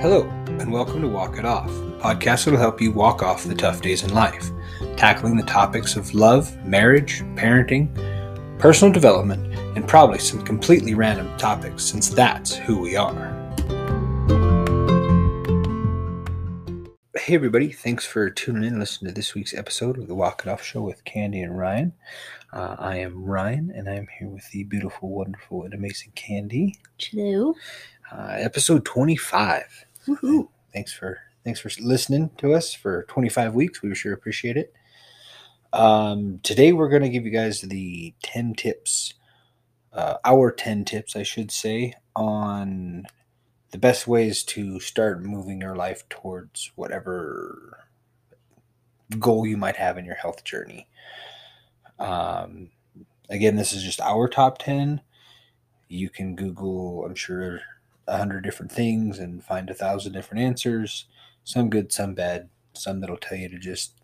Hello, and welcome to Walk It Off, a podcast that will help you walk off the tough days in life, tackling the topics of love, marriage, parenting, personal development, and probably some completely random topics since that's who we are. Hey, everybody, thanks for tuning in and listening to this week's episode of the Walk It Off Show with Candy and Ryan. Uh, I am Ryan, and I am here with the beautiful, wonderful, and amazing Candy. Hello. Uh, episode 25. Woohoo. Thanks for thanks for listening to us for 25 weeks. We sure appreciate it. Um, today we're going to give you guys the 10 tips, uh, our 10 tips, I should say, on the best ways to start moving your life towards whatever goal you might have in your health journey. Um, again, this is just our top 10. You can Google, I'm sure, a hundred different things and find a thousand different answers. Some good, some bad. Some that'll tell you to just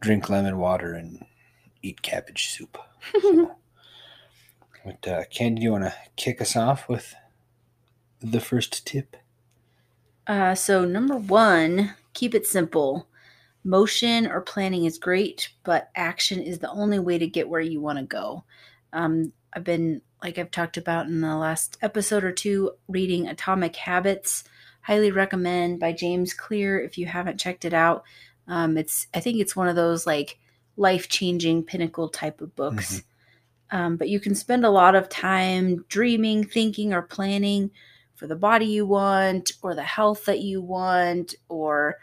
drink lemon water and eat cabbage soup. So, but uh, Candy, do you want to kick us off with the first tip? Uh, so, number one, keep it simple. Motion or planning is great, but action is the only way to get where you want to go. Um, I've been, like I've talked about in the last episode or two, reading Atomic Habits. Highly recommend by James Clear if you haven't checked it out. Um, it's I think it's one of those like life changing pinnacle type of books. Um, but you can spend a lot of time dreaming, thinking, or planning for the body you want, or the health that you want, or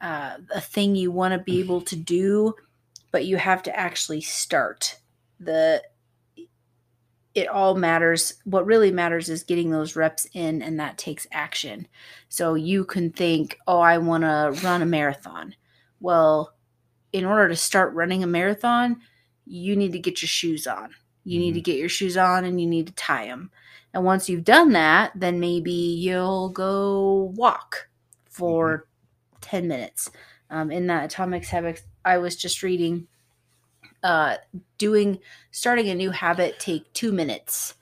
uh, a thing you want to be able to do. But you have to actually start. The it all matters. What really matters is getting those reps in, and that takes action. So you can think, oh, I want to run a marathon. Well, in order to start running a marathon, you need to get your shoes on. You need to get your shoes on and you need to tie them. And once you've done that, then maybe you'll go walk for 10 minutes. Um, in that Atomic Habits, I was just reading uh, doing starting a new habit take two minutes.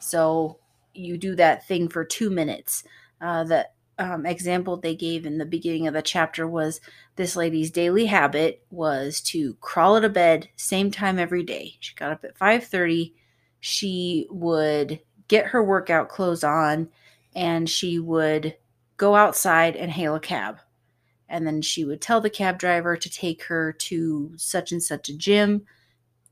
So you do that thing for two minutes. Uh, the um, example they gave in the beginning of the chapter was this lady's daily habit was to crawl out of bed same time every day. She got up at five thirty. She would get her workout clothes on, and she would go outside and hail a cab. And then she would tell the cab driver to take her to such and such a gym.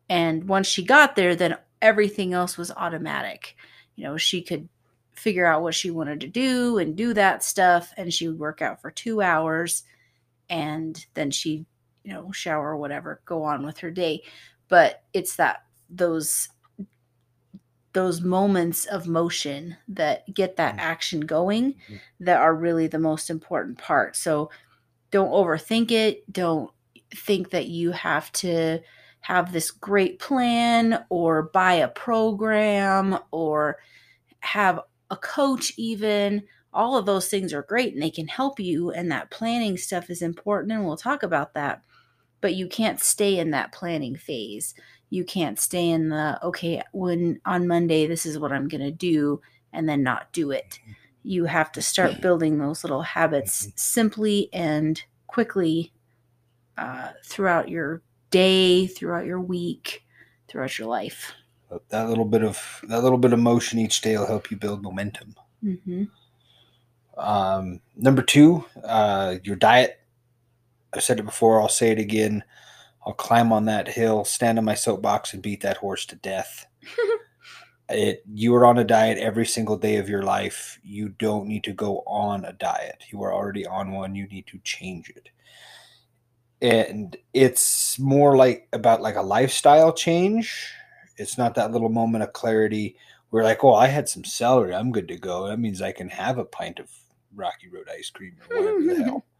And once she got there, then everything else was automatic. You know, she could figure out what she wanted to do and do that stuff. And she would work out for two hours and then she'd, you know, shower or whatever, go on with her day. But it's that, those, those moments of motion that get that mm. action going mm. that are really the most important part. So don't overthink it. Don't think that you have to have this great plan or buy a program or have a coach even. All of those things are great and they can help you and that planning stuff is important and we'll talk about that. But you can't stay in that planning phase. You can't stay in the okay when on monday this is what i'm going to do and then not do it mm-hmm. You have to start building those little habits simply and quickly uh, throughout your day throughout your week throughout your life that little bit of that little bit of motion each day will help you build momentum. hmm Um, number two, uh, your diet. I've said it before. I'll say it again. I'll climb on that hill, stand on my soapbox, and beat that horse to death. it you are on a diet every single day of your life. You don't need to go on a diet. You are already on one. You need to change it. And it's more like about like a lifestyle change. It's not that little moment of clarity where like, oh, I had some celery. I'm good to go. That means I can have a pint of Rocky Road ice cream or whatever the hell.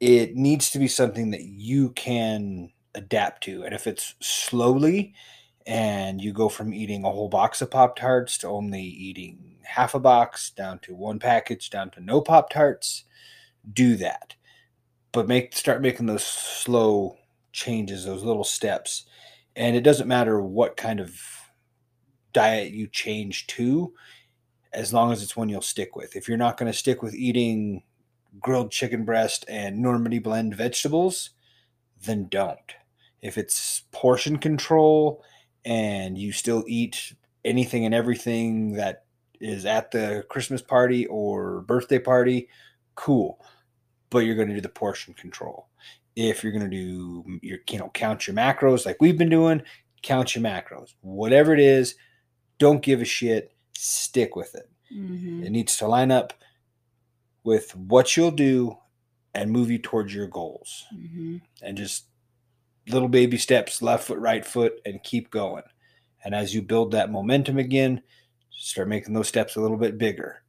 It needs to be something that you can adapt to. And if it's slowly and you go from eating a whole box of Pop Tarts to only eating half a box, down to one package, down to no Pop Tarts, do that. But make start making those slow changes, those little steps. And it doesn't matter what kind of diet you change to, as long as it's one you'll stick with. If you're not going to stick with eating grilled chicken breast and Normandy blend vegetables, then don't. If it's portion control and you still eat anything and everything that is at the Christmas party or birthday party, cool. But you're going to do the portion control. If you're going to do your, you know, count your macros like we've been doing, count your macros. Whatever it is, don't give a shit. Stick with it. Mm-hmm. It needs to line up with what you'll do and move you towards your goals. Mm-hmm. And just little baby steps, left foot, right foot, and keep going. And as you build that momentum again, start making those steps a little bit bigger.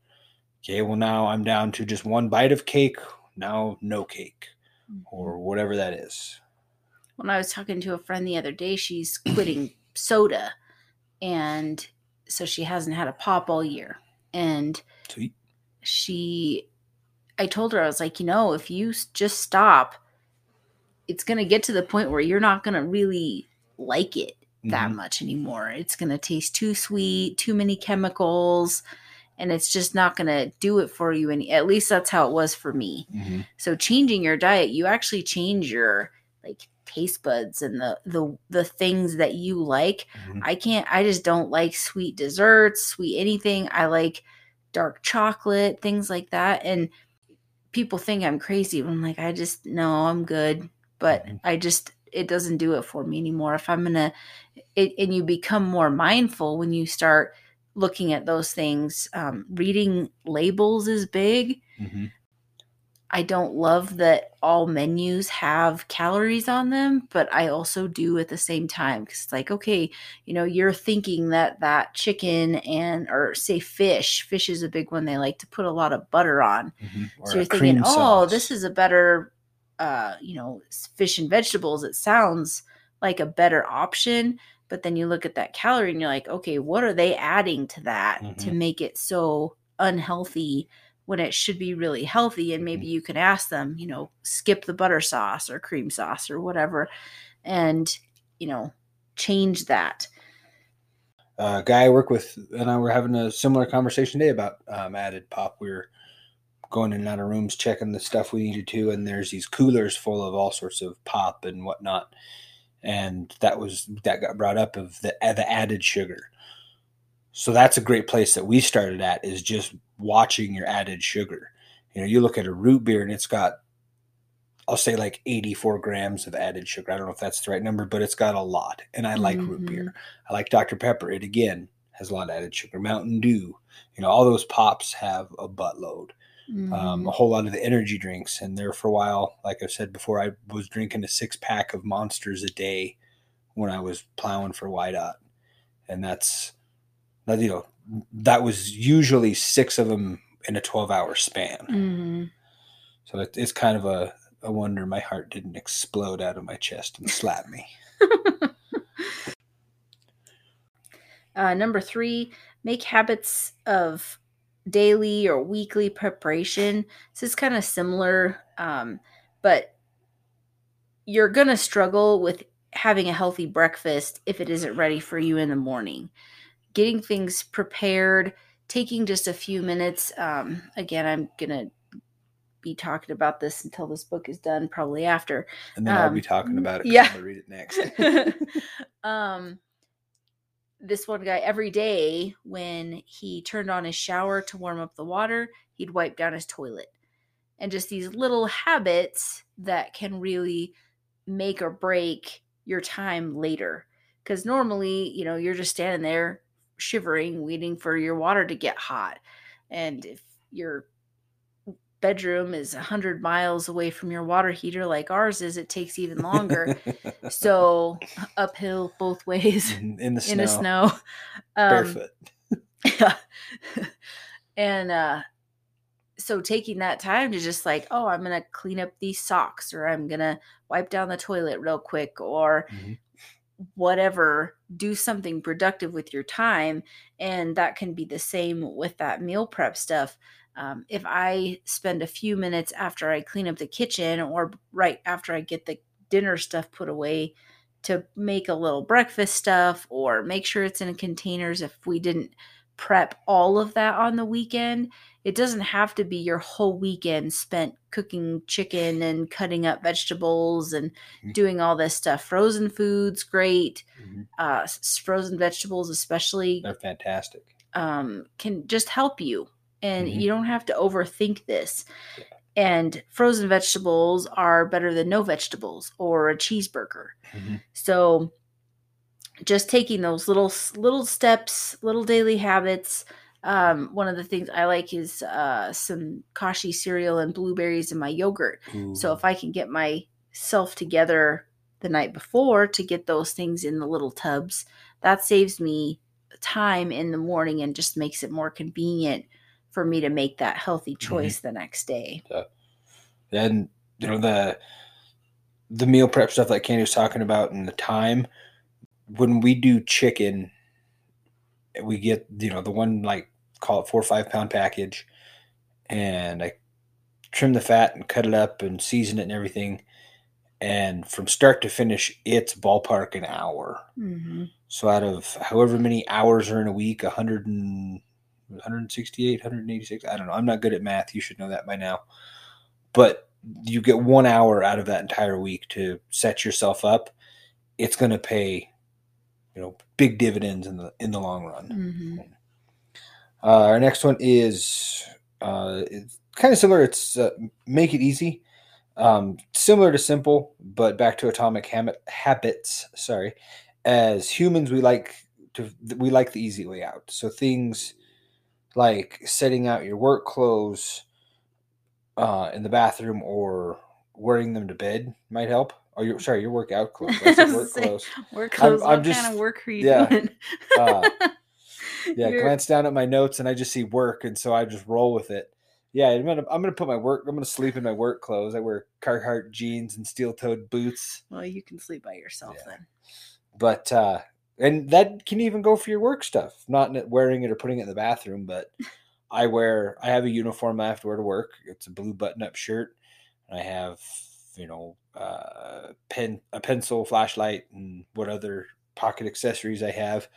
Okay, well, now I'm down to just one bite of cake, now no cake, mm-hmm. or whatever that is. when I was talking to a friend the other day, she's quitting soda. And so she hasn't had a pop all year. And Sweet. she, I told her, I was like, you know, if you just stop, it's going to get to the point where you're not going to really like it that Mhm. much anymore. It's going to taste too sweet, too many chemicals, and it's just not going to do it for you. any. at least that's how it was for me. Mhm. So changing your diet, you actually change your like taste buds and the the the things that you like. Mhm. I can't I just don't like sweet desserts, sweet anything. I like dark chocolate, things like that. And people think I'm crazy. but I'm like, I just no, I'm good. But Mhm. I just it doesn't do it for me anymore. If I'm gonna it and you become more mindful when you start looking at those things. Um, reading labels is big. Mhm. I don't love that all menus have calories on them, but I also do at the same time because it's like, okay, you know, you're thinking that that chicken and, or say fish, fish is a big one they like to put a lot of butter on. Mhm. So you're thinking, oh, sauce. this is a better, uh, you know, fish and vegetables. It sounds like a better option. But then you look at that calorie and you're like, okay, what are they adding to that to Mhm. make it so unhealthy when it should be really healthy? And maybe you can ask them, you know, skip the butter sauce or cream sauce or whatever and, you know, change that. uh, guy I work with and I were having a similar conversation today about um, added pop. We were going in and out of rooms, checking the stuff we needed to, and there's these coolers full of all sorts of pop and whatnot. And that was that got brought up of the the added sugar. So that's a great place that we started at is just watching your added sugar. You know, you look at a root beer and it's got I'll say like 84 grams of added sugar. I don't know if that's the right number, but it's got a lot. And I like root Mhm. beer. I like Dr. Pepper. It again has a lot of added sugar. Mountain Dew, you know, all those pops have a buttload. Um, Mhm. a whole lot of the energy drinks. And there for a while, like I've said before, I was drinking a six pack of monsters a day when I was plowing for WYDOT. And that's, that, you know, that was usually six of them in a 12 hour span. Mhm. So it, it's kind of a, a wonder my heart didn't explode out of my chest and slap me. Uh, number three, make habits of daily or weekly preparation. This is kind of similar, um, but you're going to struggle with having a healthy breakfast if it isn't ready for you in the morning. Getting things prepared, taking just a few minutes. Um, again, I'm going to be talking about this until this book is done, probably after. And then I'll be Um, talking about it. yeah. Gonna read it next. um this one guy every day when he turned on his shower to warm up the water he'd wipe down his toilet. And just these little habits that can really make or break your time later. Because normally you know you're just standing there shivering waiting for your water to get hot. And if your bedroom is 100 miles away from your water heater like ours is it takes even longer so uphill both ways in, in the snow, in the snow um, barefoot. and uh so taking that time to just like oh i'm gonna clean up these socks or i'm gonna wipe down the toilet real quick or Mhm. whatever do something productive with your time and that can be the same with that meal prep stuff um, if i spend a few minutes after i clean up the kitchen or right after i get the dinner stuff put away to make a little breakfast stuff or make sure it's in containers if we didn't prep all of that on the weekend. It doesn't have to be your whole weekend spent cooking chicken and cutting up vegetables and Mhm. doing all this stuff. Frozen foods, great. Mhm. Uh, frozen vegetables, especially, They're fantastic. um, can just help you. And Mhm. you don't have to overthink this. And frozen vegetables are better than no vegetables or a cheeseburger. Mhm. So just taking those little little steps, little daily habits. Um, one of the things I like is uh, some kashi cereal and blueberries in my yogurt. So if I can get myself together the night before to get those things in the little tubs, that saves me time in the morning and just makes it more convenient for me to make that healthy choice the next day. and you know the the meal prep stuff like Candy was talking about and the time when we do chicken we get you know the one like call it four or five pound package and I trim the fat and cut it up and season it and everything and from start to finish it's ballpark an hour Mm-hmm. so out of however many hours are in a week 100 and 168 186 i don't know i'm not good at math you should know that by now but you get one hour out of that entire week to set yourself up it's going to pay you know big dividends in the in the long run Mm-hmm. uh, our next one is uh, it's kind of similar. It's uh, make it easy, um, similar to simple, but back to atomic habit, habits. Sorry, as humans, we like to we like the easy way out. So things like setting out your work clothes uh, in the bathroom or wearing them to bed might help. Or your sorry, your workout clothes. Work Say- clothes. Work clothes. I'm what just- kind of work are you yeah. doing? Uh, yeah, You're- glance down at my notes and I just see work, and so I just roll with it. Yeah, I'm gonna I'm gonna put my work. I'm gonna sleep in my work clothes. I wear Carhartt jeans and steel-toed boots. Well, you can sleep by yourself Yeah. then. But uh, and that can even go for your work stuff. Not wearing it or putting it in the bathroom, but I wear. I have a uniform I have to wear to work. It's a blue button-up shirt, and I have you know uh, pen a pencil, flashlight, and what other pocket accessories I have.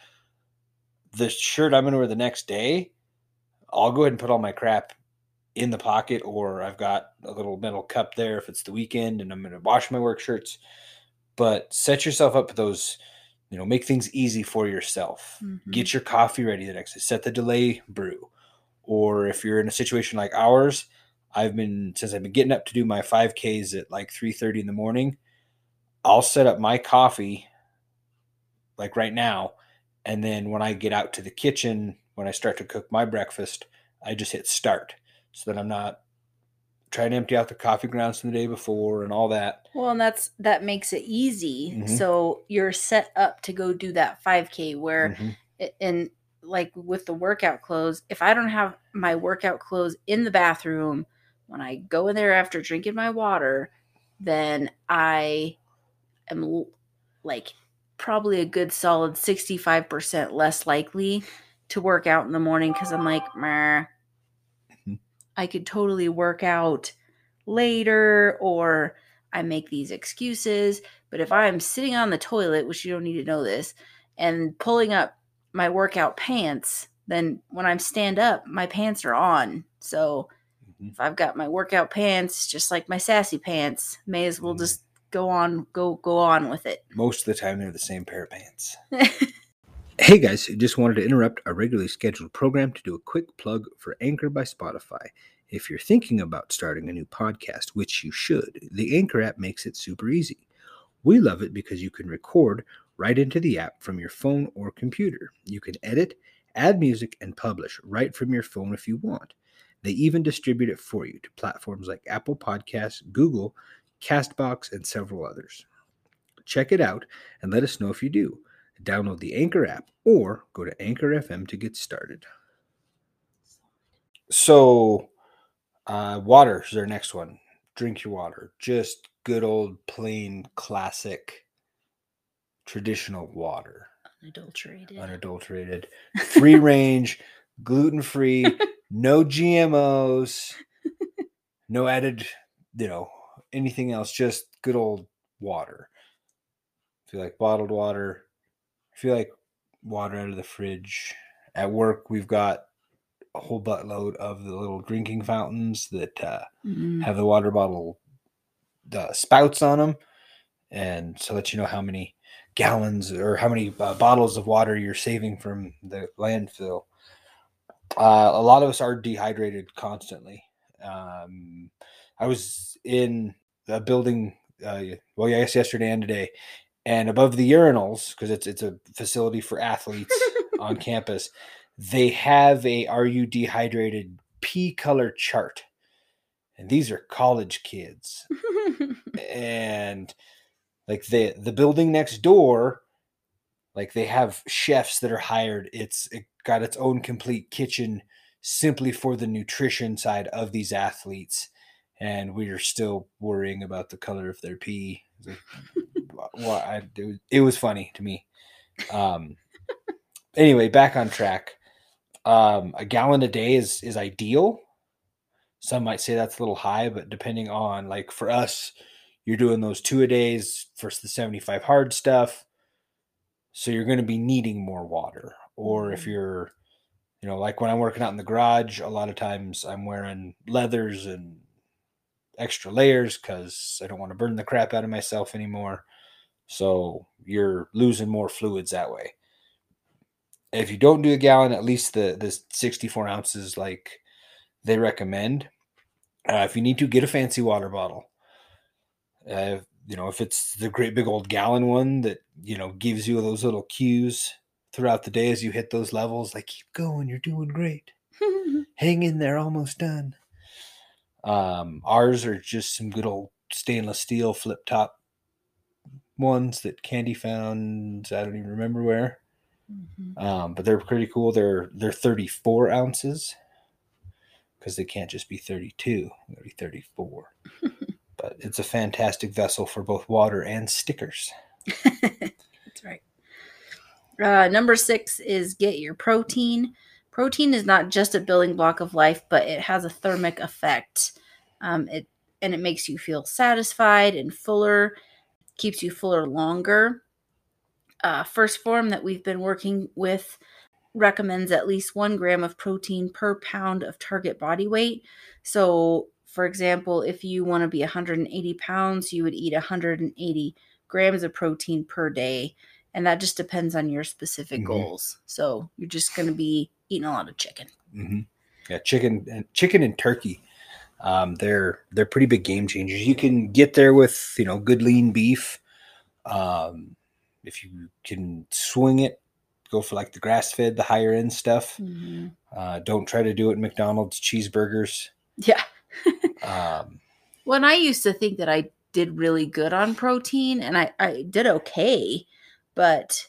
The shirt I'm gonna wear the next day, I'll go ahead and put all my crap in the pocket, or I've got a little metal cup there if it's the weekend and I'm gonna wash my work shirts. But set yourself up with those, you know, make things easy for yourself. Mhm. Get your coffee ready the next day. Set the delay brew. Or if you're in a situation like ours, I've been since I've been getting up to do my 5Ks at like 3:30 in the morning. I'll set up my coffee like right now, and then when I get out to the kitchen, when I start to cook my breakfast, I just hit start so that I'm not trying to empty out the coffee grounds from the day before and all that. Well, and that's that makes it easy. Mhm. So you're set up to go do that 5K where Mhm. it- and like with the workout clothes, if I don't have my workout clothes in the bathroom when I go in there after drinking my water, then I am like probably a good solid 65% less likely to work out in the morning because I'm like, Meh. I could totally work out later or I make these excuses. But if I'm sitting on the toilet, which you don't need to know this, and pulling up my workout pants, then when I'm stand up, my pants are on. So Mhm. if I've got my workout pants, just like my sassy pants, may as well Mhm. just go on, go go on with it. Most of the time, they're the same pair of pants. Hey guys, just wanted to interrupt our regularly scheduled program to do a quick plug for Anchor by Spotify. If you're thinking about starting a new podcast, which you should, the Anchor app makes it super easy. We love it because you can record right into the app from your phone or computer. You can edit, add music, and publish right from your phone if you want. They even distribute it for you to platforms like Apple Podcasts, Google, Castbox, and several others. Check it out and let us know if you do. Download the Anchor app or go to Anchor FM to get started. So, uh, water is our next one. Drink your water. Just good old, plain, classic, traditional water. Unadulterated. Unadulterated, free range, gluten free, no GMOs, no added, you know, anything else. Just good old water. If you like bottled water, if feel like water out of the fridge, at work we've got a whole buttload of the little drinking fountains that uh, Mm. have the water bottle uh, spouts on them, and so let you know how many gallons or how many uh, bottles of water you're saving from the landfill. Uh, a lot of us are dehydrated constantly. Um, I was in a building, uh, well, yeah, I guess yesterday and today, and above the urinals because it's it's a facility for athletes on campus. They have a "Are you dehydrated?" pea color chart, and these are college kids and like the the building next door like they have chefs that are hired it's it got its own complete kitchen simply for the nutrition side of these athletes and we are still worrying about the color of their pee Well, I, it, was, it was funny to me. Um anyway back on track. Um a gallon a day is is ideal. Some might say that's a little high but depending on like for us you're doing those two a days versus the 75 hard stuff. So you're going to be needing more water. Or if Mhm. you're you know like when i'm working out in the garage a lot of times i'm wearing leathers and extra layers because i don't want to burn the crap out of myself anymore so you're losing more fluids that way. If you don't do a gallon at least the the 64 ounces like they recommend uh, if you need to get a fancy water bottle. Uh, you know if it's the great big old gallon one that you know gives you those little cues throughout the day as you hit those levels like keep going you're doing great. Hang in there almost done. Um ours are just some good old stainless steel flip top ones that candy found i don't even remember where Mhm. um but they're pretty cool they're they're 34 ounces because they can't just be 32 they'll be 34 but it's a fantastic vessel for both water and stickers That's right. Uh, number six is get your protein. Protein is not just a building block of life, but it has a thermic effect. Um, it and it makes you feel satisfied and fuller, keeps you fuller longer. Uh, 1st Phorm that we've been working with recommends at least one gram of protein per pound of target body weight. So, for example, if you want to be 180 pounds, you would eat 180 grams of protein per day. And that just depends on your specific Mhm. goals. So, you're just going to be eating a lot of chicken. hmm yeah chicken and chicken and turkey um, they're they're pretty big game changers. You can get there with you know good lean beef. Um, if you can swing it go for like the grass fed the higher end stuff. Uh, don't try to do it in mcdonald's cheeseburgers. Yeah. um, When I used to think that I did really good on protein and I, I did okay, but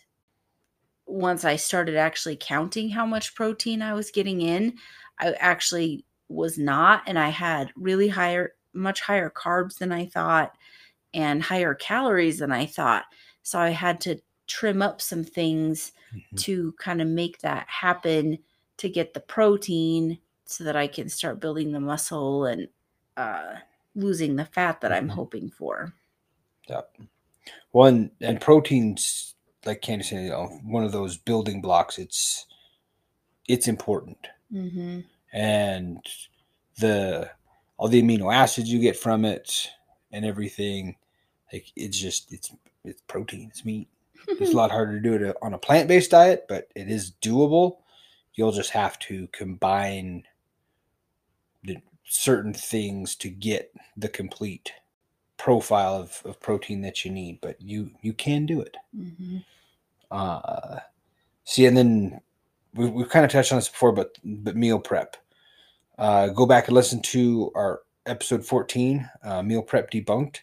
once I started actually counting how much protein I was getting in, I actually was not. And I had really higher, much higher carbs than I thought and higher calories than I thought. So I had to trim up some things Mhm. to kind of make that happen to get the protein so that I can start building the muscle and uh, losing the fat that I'm Mhm. hoping for. Yep. One and proteins, like Candy said, you know, one of those building blocks. It's it's important, Mm-hmm. And the all the amino acids you get from it and everything, like it's just it's it's protein. It's meat. It's a lot harder to do it on a plant based diet, but it is doable. You'll just have to combine the certain things to get the complete profile of, of protein that you need, but you you can do it. hmm Uh, see, and then we, we've kind of touched on this before, but but meal prep. Uh, go back and listen to our episode 14, uh, meal prep debunked.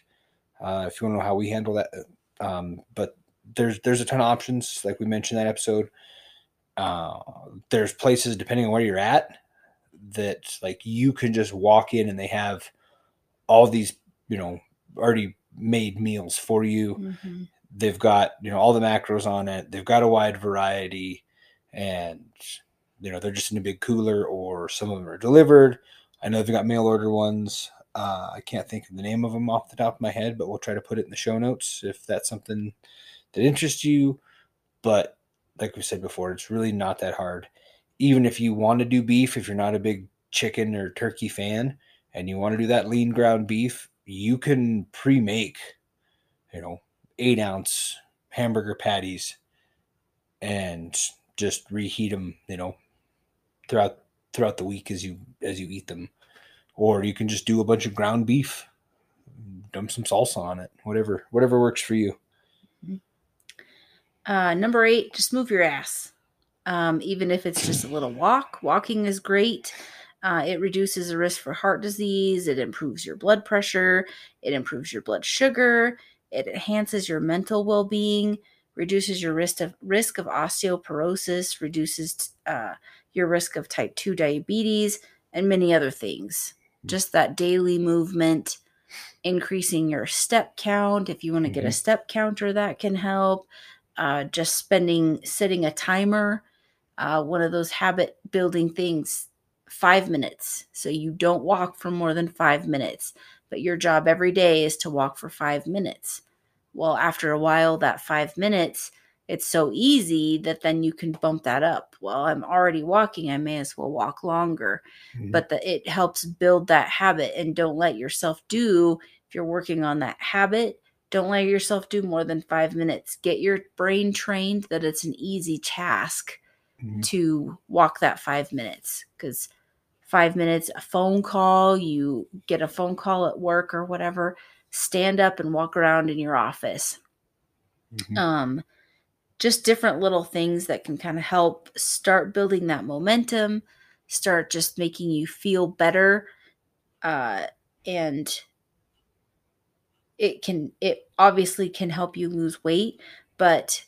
Uh, if you want to know how we handle that, um, but there's there's a ton of options, like we mentioned that episode. Uh, there's places depending on where you're at that like you can just walk in and they have all these you know already made meals for you hmm they've got you know all the macros on it they've got a wide variety and you know they're just in a big cooler or some of them are delivered. I know they've got mail order ones. Uh, i can't think of the name of them off the top of my head but we'll try to put it in the show notes if that's something that interests you. But like we said before it's really not that hard. Even if you want to do beef, if you're not a big chicken or turkey fan and you want to do that lean ground beef, you can pre make, you know, eight ounce hamburger patties and just reheat them, you know, throughout throughout the week as you as you eat them. Or you can just do a bunch of ground beef, dump some salsa on it, whatever whatever works for you. Uh, number eight, just move your ass. Um, even if it's just a little walk, walking is great. Uh, it reduces the risk for heart disease. It improves your blood pressure. It improves your blood sugar. It enhances your mental well being, reduces your risk of risk of osteoporosis, reduces uh, your risk of type two diabetes, and many other things. Just that daily movement, increasing your step count. If you want to get a mm-hmm. step counter, that can help. Uh, just spending setting a timer, uh, one of those habit building things five minutes. So you don't walk for more than five minutes, but your job every day is to walk for five minutes. Well, after a while, that five minutes, it's so easy that then you can bump that up. Well, I'm already walking, I may as well walk longer. Mm-hmm. But the, it helps build that habit and don't let yourself do, if you're working on that habit, don't let yourself do more than five minutes. Get your brain trained that it's an easy task mm-hmm. to walk that five minutes because five minutes, a phone call, you get a phone call at work or whatever, stand up and walk around in your office. Mm-hmm. Um, just different little things that can kind of help start building that momentum, start just making you feel better. Uh, and it can, it obviously can help you lose weight, but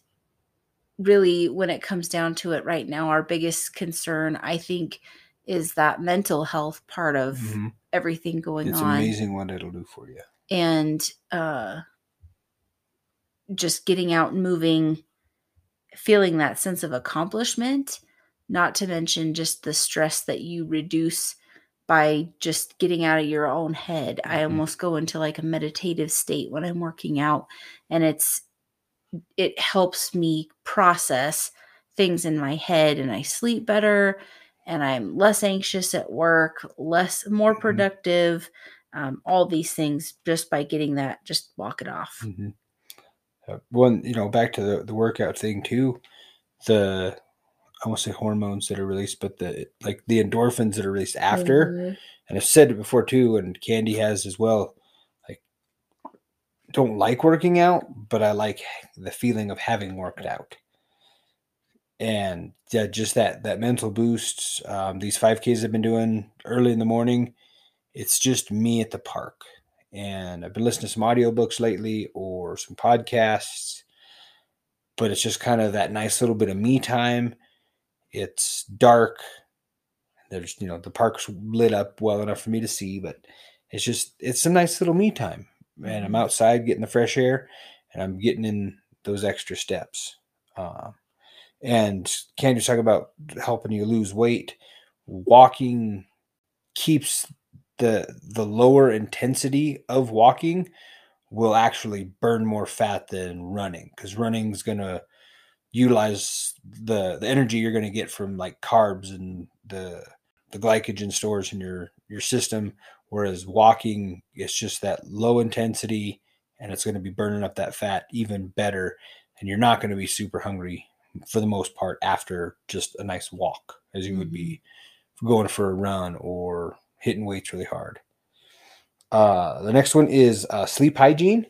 really, when it comes down to it right now, our biggest concern, I think, is that mental health part of mm-hmm. everything going it's on. It's amazing what it'll do for you. And uh, just getting out and moving, feeling that sense of accomplishment, not to mention just the stress that you reduce by just getting out of your own head. Mm-hmm. I almost go into like a meditative state when I'm working out and it's it helps me process things in my head and I sleep better and I'm less anxious at work, less more mm-hmm. productive, um, all these things just by getting that, just walk it off. Mm-hmm. Uh, one, you know, back to the, the workout thing too, the, I won't say hormones that are released, but the, like the endorphins that are released after. Mm-hmm. And I've said it before too, and Candy has as well. Like, don't like working out, but I like the feeling of having worked out and yeah, just that that mental boost. Um, these 5Ks I've been doing early in the morning, it's just me at the park, and I've been listening to some audiobooks lately or some podcasts, but it's just kind of that nice little bit of me time. It's dark. There's you know the park's lit up well enough for me to see, but it's just it's a nice little me time, and I'm mm-hmm. outside getting the fresh air, and I'm getting in those extra steps. Uh, and can you talk about helping you lose weight? Walking keeps the the lower intensity of walking will actually burn more fat than running because running is going to utilize the the energy you're going to get from like carbs and the the glycogen stores in your your system whereas walking it's just that low intensity and it's going to be burning up that fat even better and you're not going to be super hungry for the most part after just a nice walk as you would be mm-hmm. going for a run or hitting weights really hard. Uh, the next one is uh, sleep hygiene,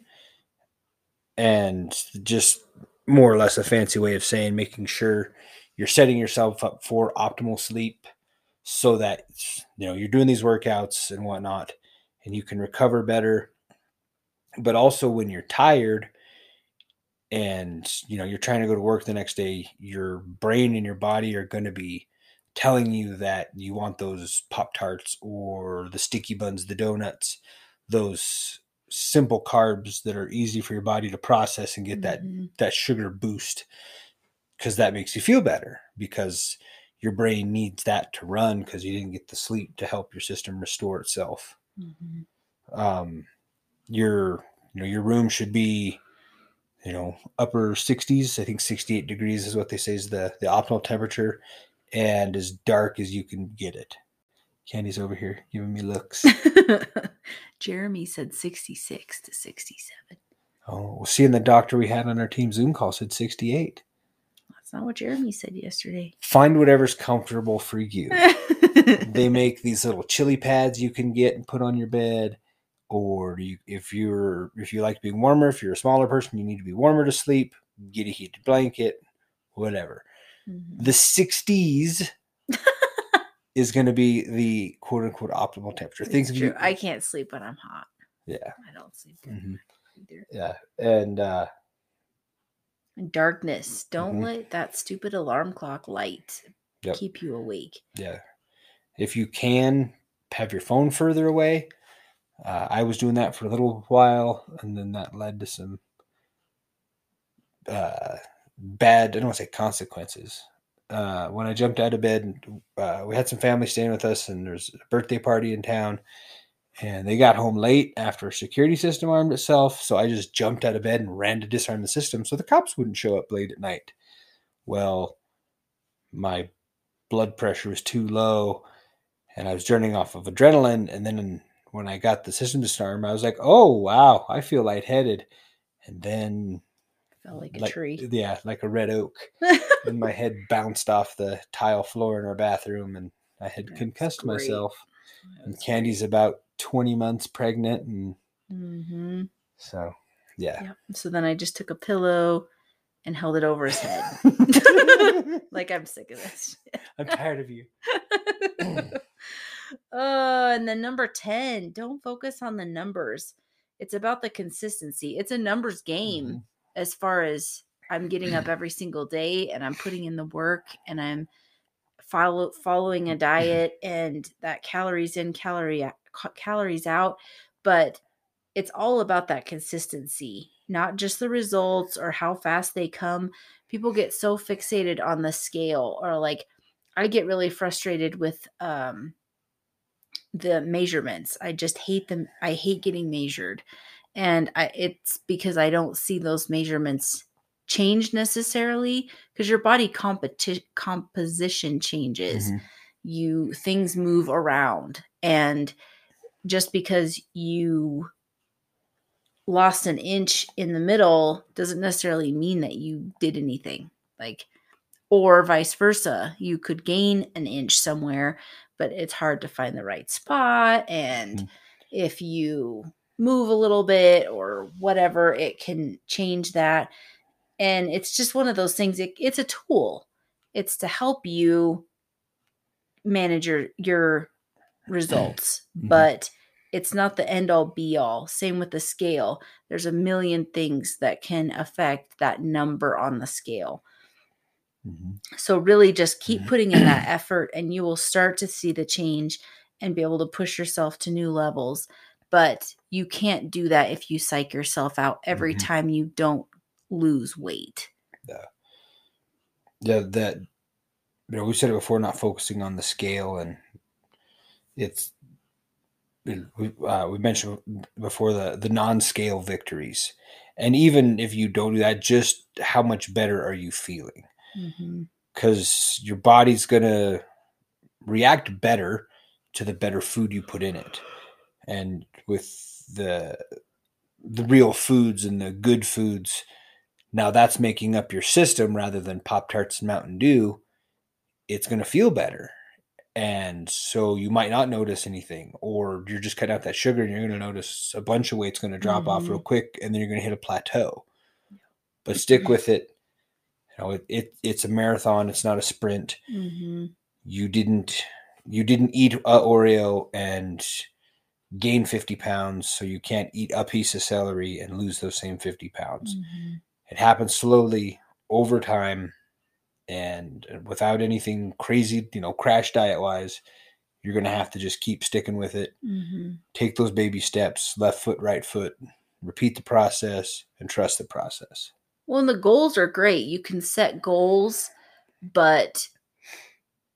and just more or less a fancy way of saying making sure you're setting yourself up for optimal sleep, so that you know you're doing these workouts and whatnot, and you can recover better. But also when you're tired, and you know you're trying to go to work the next day your brain and your body are going to be telling you that you want those pop tarts or the sticky buns the donuts those simple carbs that are easy for your body to process and get mm-hmm. that that sugar boost because that makes you feel better because your brain needs that to run because you didn't get the sleep to help your system restore itself mm-hmm. um your you know your room should be you know upper 60s i think 68 degrees is what they say is the the optimal temperature and as dark as you can get it. Candy's over here giving me looks. Jeremy said 66 to 67. Oh, well, seeing the doctor we had on our team Zoom call said 68. That's not what Jeremy said yesterday. Find whatever's comfortable for you. they make these little chili pads you can get and put on your bed or you, if you're if you like being warmer if you're a smaller person you need to be warmer to sleep get a heated blanket whatever Mhm. the 60s is going to be the quote unquote optimal temperature things It's you- true. I can't sleep when I'm hot. yeah I don't sleep Mhm. either. yeah and uh And darkness. Don't Mhm. let that stupid alarm clock light Yep. keep you awake. yeah if you can have your phone further away uh, i was doing that for a little while and then that led to some uh, bad i don't want to say consequences uh, when i jumped out of bed uh, we had some family staying with us and there's a birthday party in town and they got home late after a security system armed itself so i just jumped out of bed and ran to disarm the system so the cops wouldn't show up late at night well my blood pressure was too low and I was turning off of adrenaline. And then when I got the system disarmed, I was like, oh, wow, I feel lightheaded. And then, Felt like a like, tree. yeah, like a red oak. and my head bounced off the tile floor in our bathroom and I had That's concussed great. myself. And Candy's about 20 months pregnant. And hmm so, yeah. Yep. So then I just took a pillow and held it over his head. like I'm sick of this. I'm tired of you. uh, and then number 10, don't focus on the numbers. It's about the consistency. It's a numbers game Mhm. As far as I'm getting up every single day and I'm putting in the work and I'm follow following a diet and that calories in, calorie calories out, but it's all about that consistency, not just the results or how fast they come. People get so fixated on the scale or like I get really frustrated with um the measurements. I just hate them. I hate getting measured. And I it's because I don't see those measurements change necessarily because your body competi- composition changes. Mhm. You things move around and just because you lost an inch in the middle doesn't necessarily mean that you did anything. Like or vice versa. You could gain an inch somewhere, but it's hard to find the right spot. And Mhm. if you move a little bit or whatever, it can change that. And it's just one of those things. It, it's a tool. It's to help you manage your your results, Mhm. but it's not the end all be all. Same with the scale. There's a million things that can affect that number on the scale. Mhm. So really just keep putting in that effort and you will start to see the change and be able to push yourself to new levels. But you can't do that if you psych yourself out every Mhm. time you don't lose weight. yeah Yeah, that you know we said it before not focusing on the scale and it's we uh, we mentioned before the the non-scale victories and even if you don't do that just how much better are you feeling Mm-hmm. because your body's gonna react better to the better food you put in it and with the the real foods and the good foods now that's making up your system rather than pop tarts and mountain dew it's going to feel better. And so you might not notice anything or you're just cutting out that sugar and you're going to notice a bunch of weight's going to drop off Mhm. real quick and then you're going to hit a plateau. But stick with it. You know it, it it's a marathon it's not a sprint. Mm-hmm. you didn't you didn't eat a oreo and gain 50 pounds so you can't eat a piece of celery and lose those same 50 pounds Mm-hmm. it happens slowly over time and without anything crazy you know crash diet wise you're going to have to just keep sticking with it Mm-hmm. take those baby steps left foot right foot repeat the process and trust the process Well, and the goals are great. You can set goals, but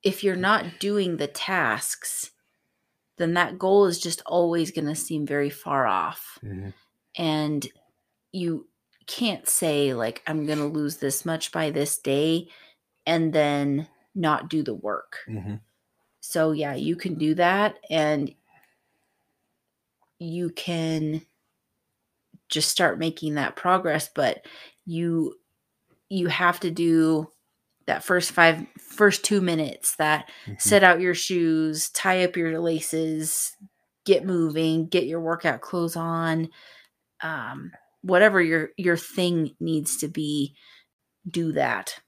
if you're not doing the tasks, then that goal is just always going to seem very far off. And you can't say, like, I'm going to lose this much by this day and then not do the work. hmm So yeah, you can do that and you can just start making that progress, but you you have to do that first five first 2 minutes that Mhm. set out your shoes, tie up your laces, get moving, get your workout clothes on, um whatever your your thing needs to be, do that.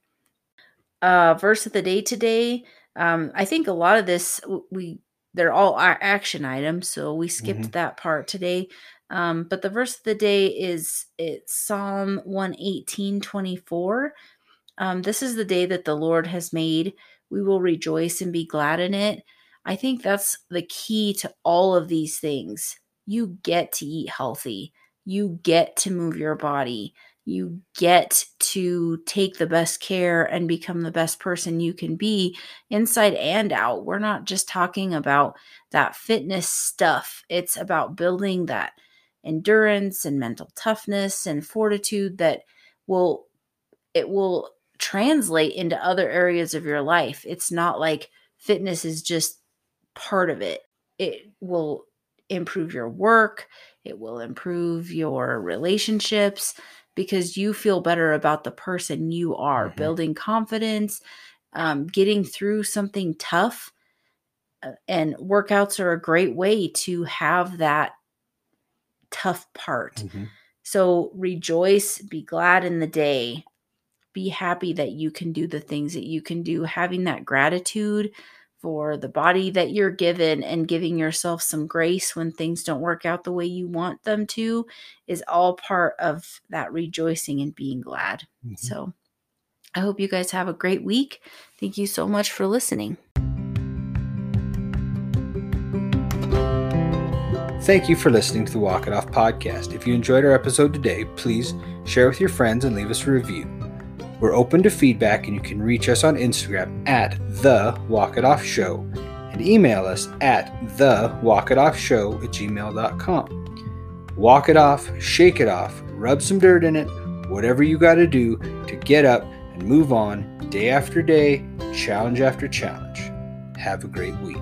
Uh verse of the day today, um I think a lot of this we they're all a- action items, so we skipped Mhm. that part today. Um but the verse of the day is it's Psalm 118 24. Um, this is the day that the Lord has made. We will rejoice and be glad in it. I think that's the key to all of these things. You get to eat healthy, you get to move your body, you get to take the best care and become the best person you can be inside and out. We're not just talking about that fitness stuff, it's about building that endurance and mental toughness and fortitude that will it will translate into other areas of your life. It's not like fitness is just part of it. It will improve your work, it will improve your relationships because you feel better about the person you are, Mhm. building confidence, um, getting through something tough. Uh, And workouts are a great way to have that tough part. Mhm. So rejoice, be glad in the day, be happy that you can do the things that you can do, having that gratitude for the body that you're given and giving yourself some grace when things don't work out the way you want them to is all part of that rejoicing and being glad. Mhm. So I hope you guys have a great week. Thank you so much for listening. Thank you for listening to the Walk It Off podcast. If you enjoyed our episode today, please share with your friends and leave us a review. We're open to feedback and you can reach us on Instagram at the Walk It Off Show and email us at the Walk It Off Show at gmail.com. Walk it off, shake it off, rub some dirt in it, whatever you got to do to get up and move on day after day, challenge after challenge. Have a great week.